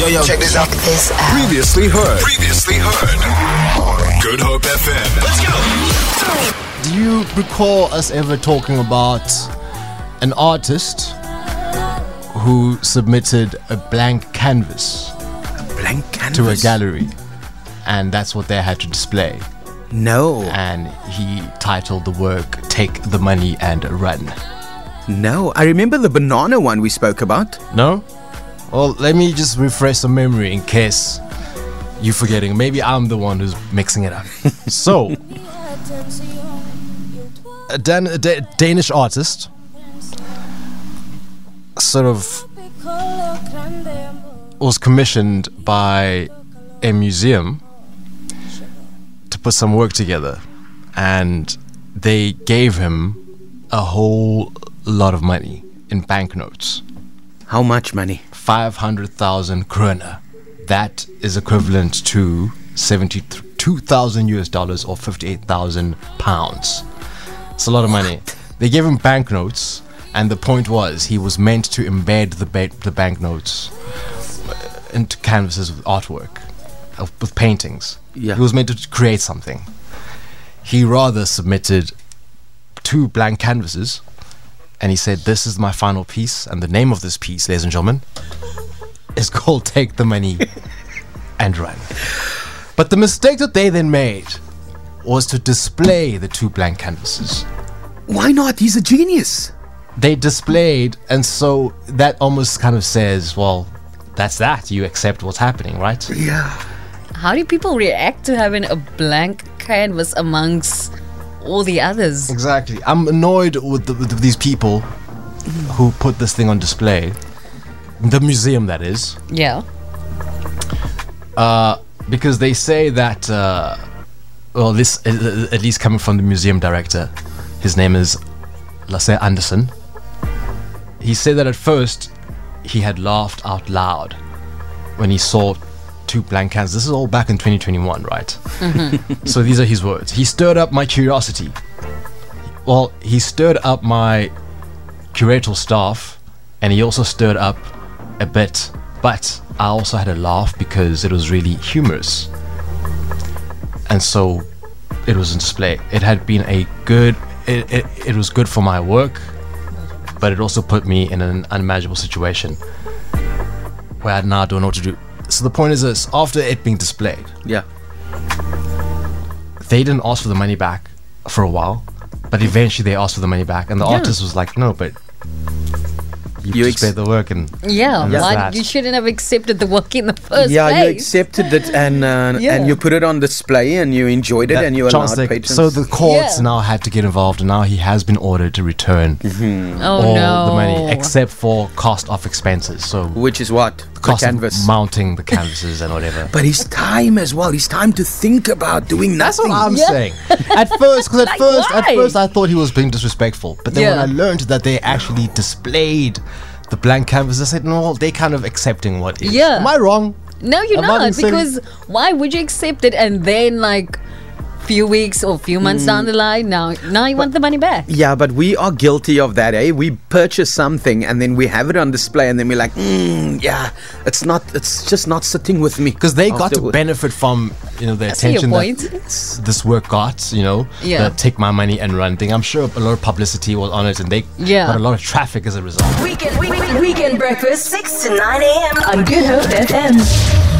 Yo, yo, check this out. This out. Previously heard. Previously heard. Good Hope FM. Let's go. Do you recall us ever talking about an artist who submitted a blank canvas A Blank canvas. to a gallery? And that's what they had to display. No, And he titled the work Take the Money and Run. no. I remember the banana one we spoke about. No? Well, let me just refresh some memory in case you're forgetting. Maybe I'm the one who's mixing it up. so, a, Dan- a Da- Danish artist sort of was commissioned by a museum to put some work together and they gave him a whole lot of money in banknotes How much money? 500,000 kroner that is equivalent to 72,000 US dollars or 58,000 pounds it's a lot of money they gave him banknotes and the point was he was meant to embed the, ba- the banknotes into canvases with artwork, uh, with paintings. Yeah. He was meant to create something. He rather submitted two blank canvases and he said, This is my final piece. And the name of this piece, ladies and gentlemen, is called Take the Money and Run. But the mistake that they then made was to display the two blank canvases Why not? He's a genius. they displayed, and so that almost kind of says, well, that's that. You accept what's happening, right? Yeah. How do people react to having a blank canvas amongst all the others? Exactly. I'm annoyed with, the, with these people who put this thing on display. The museum, that is, Yeah. Uh, because they say that, uh, well, this uh, at least coming from the museum director, his name is Lasse Andersson. He said that at first he had laughed out loud when he saw two blank cans. This is all back in 2021, right? Mm-hmm. so these are his words. He stirred up my curiosity. Well, he stirred up my curatorial staff and he also stirred up a bit, but I also had a laugh because it was really humorous. And so it was in display. It had been a good, it, it, it was good for my work, but it also put me in an unimaginable situation where I now don't know what to do. So the point is this after it being displayed, Yeah. they didn't ask for the money back for a while, but eventually they asked for the money back, and the artist was like, "No, but you, You ex- the work, and Yeah. And that's Why you shouldn't have accepted the work in the first yeah, you accepted it and uh, Yeah. and you put it on display and you enjoyed it that and you chance allowed they- patrons. So the courts Yeah. now had to get involved, and now he has been ordered to return Mm-hmm. oh all no. the money except for cost of expenses. So which is what the canvas. of mounting the canvases and whatever. but his time as well. His time to think about doing That's what I'm Yeah. saying. At first, because at Like, first, at first, I thought he was being disrespectful. But then Yeah. when I learned that they actually displayed the blank canvas, I said, no, they kind of accepting what is. Yeah. Am I wrong? No, you're Am not. Because why would you accept it and then like few weeks or few months down the line, now now you want the money back? Yeah, but we are guilty of that, eh? We purchase something and then we have it on display and then we're like, mm, yeah, it's not, it's just not sitting with me. Because they got to Afterward. benefit from you know the I attention that this work got. You know, Yeah. the take my money and run thing. I'm sure a lot of publicity was on it, and they Yeah. got a lot of traffic as a result. Weekend, weekend, weekend breakfast, 6 to 9 a.m. on Good Hope FM.